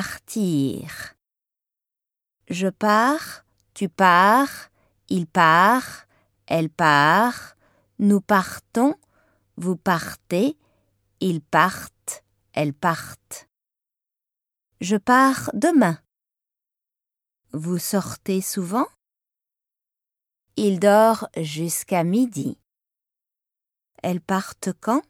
Partir. Je pars, tu pars, il part, elle part, nous partons, vous partez, ils partent, elles partent. Je pars demain. Vous sortez souvent? Il dort jusqu'à midi. Elles partent quand?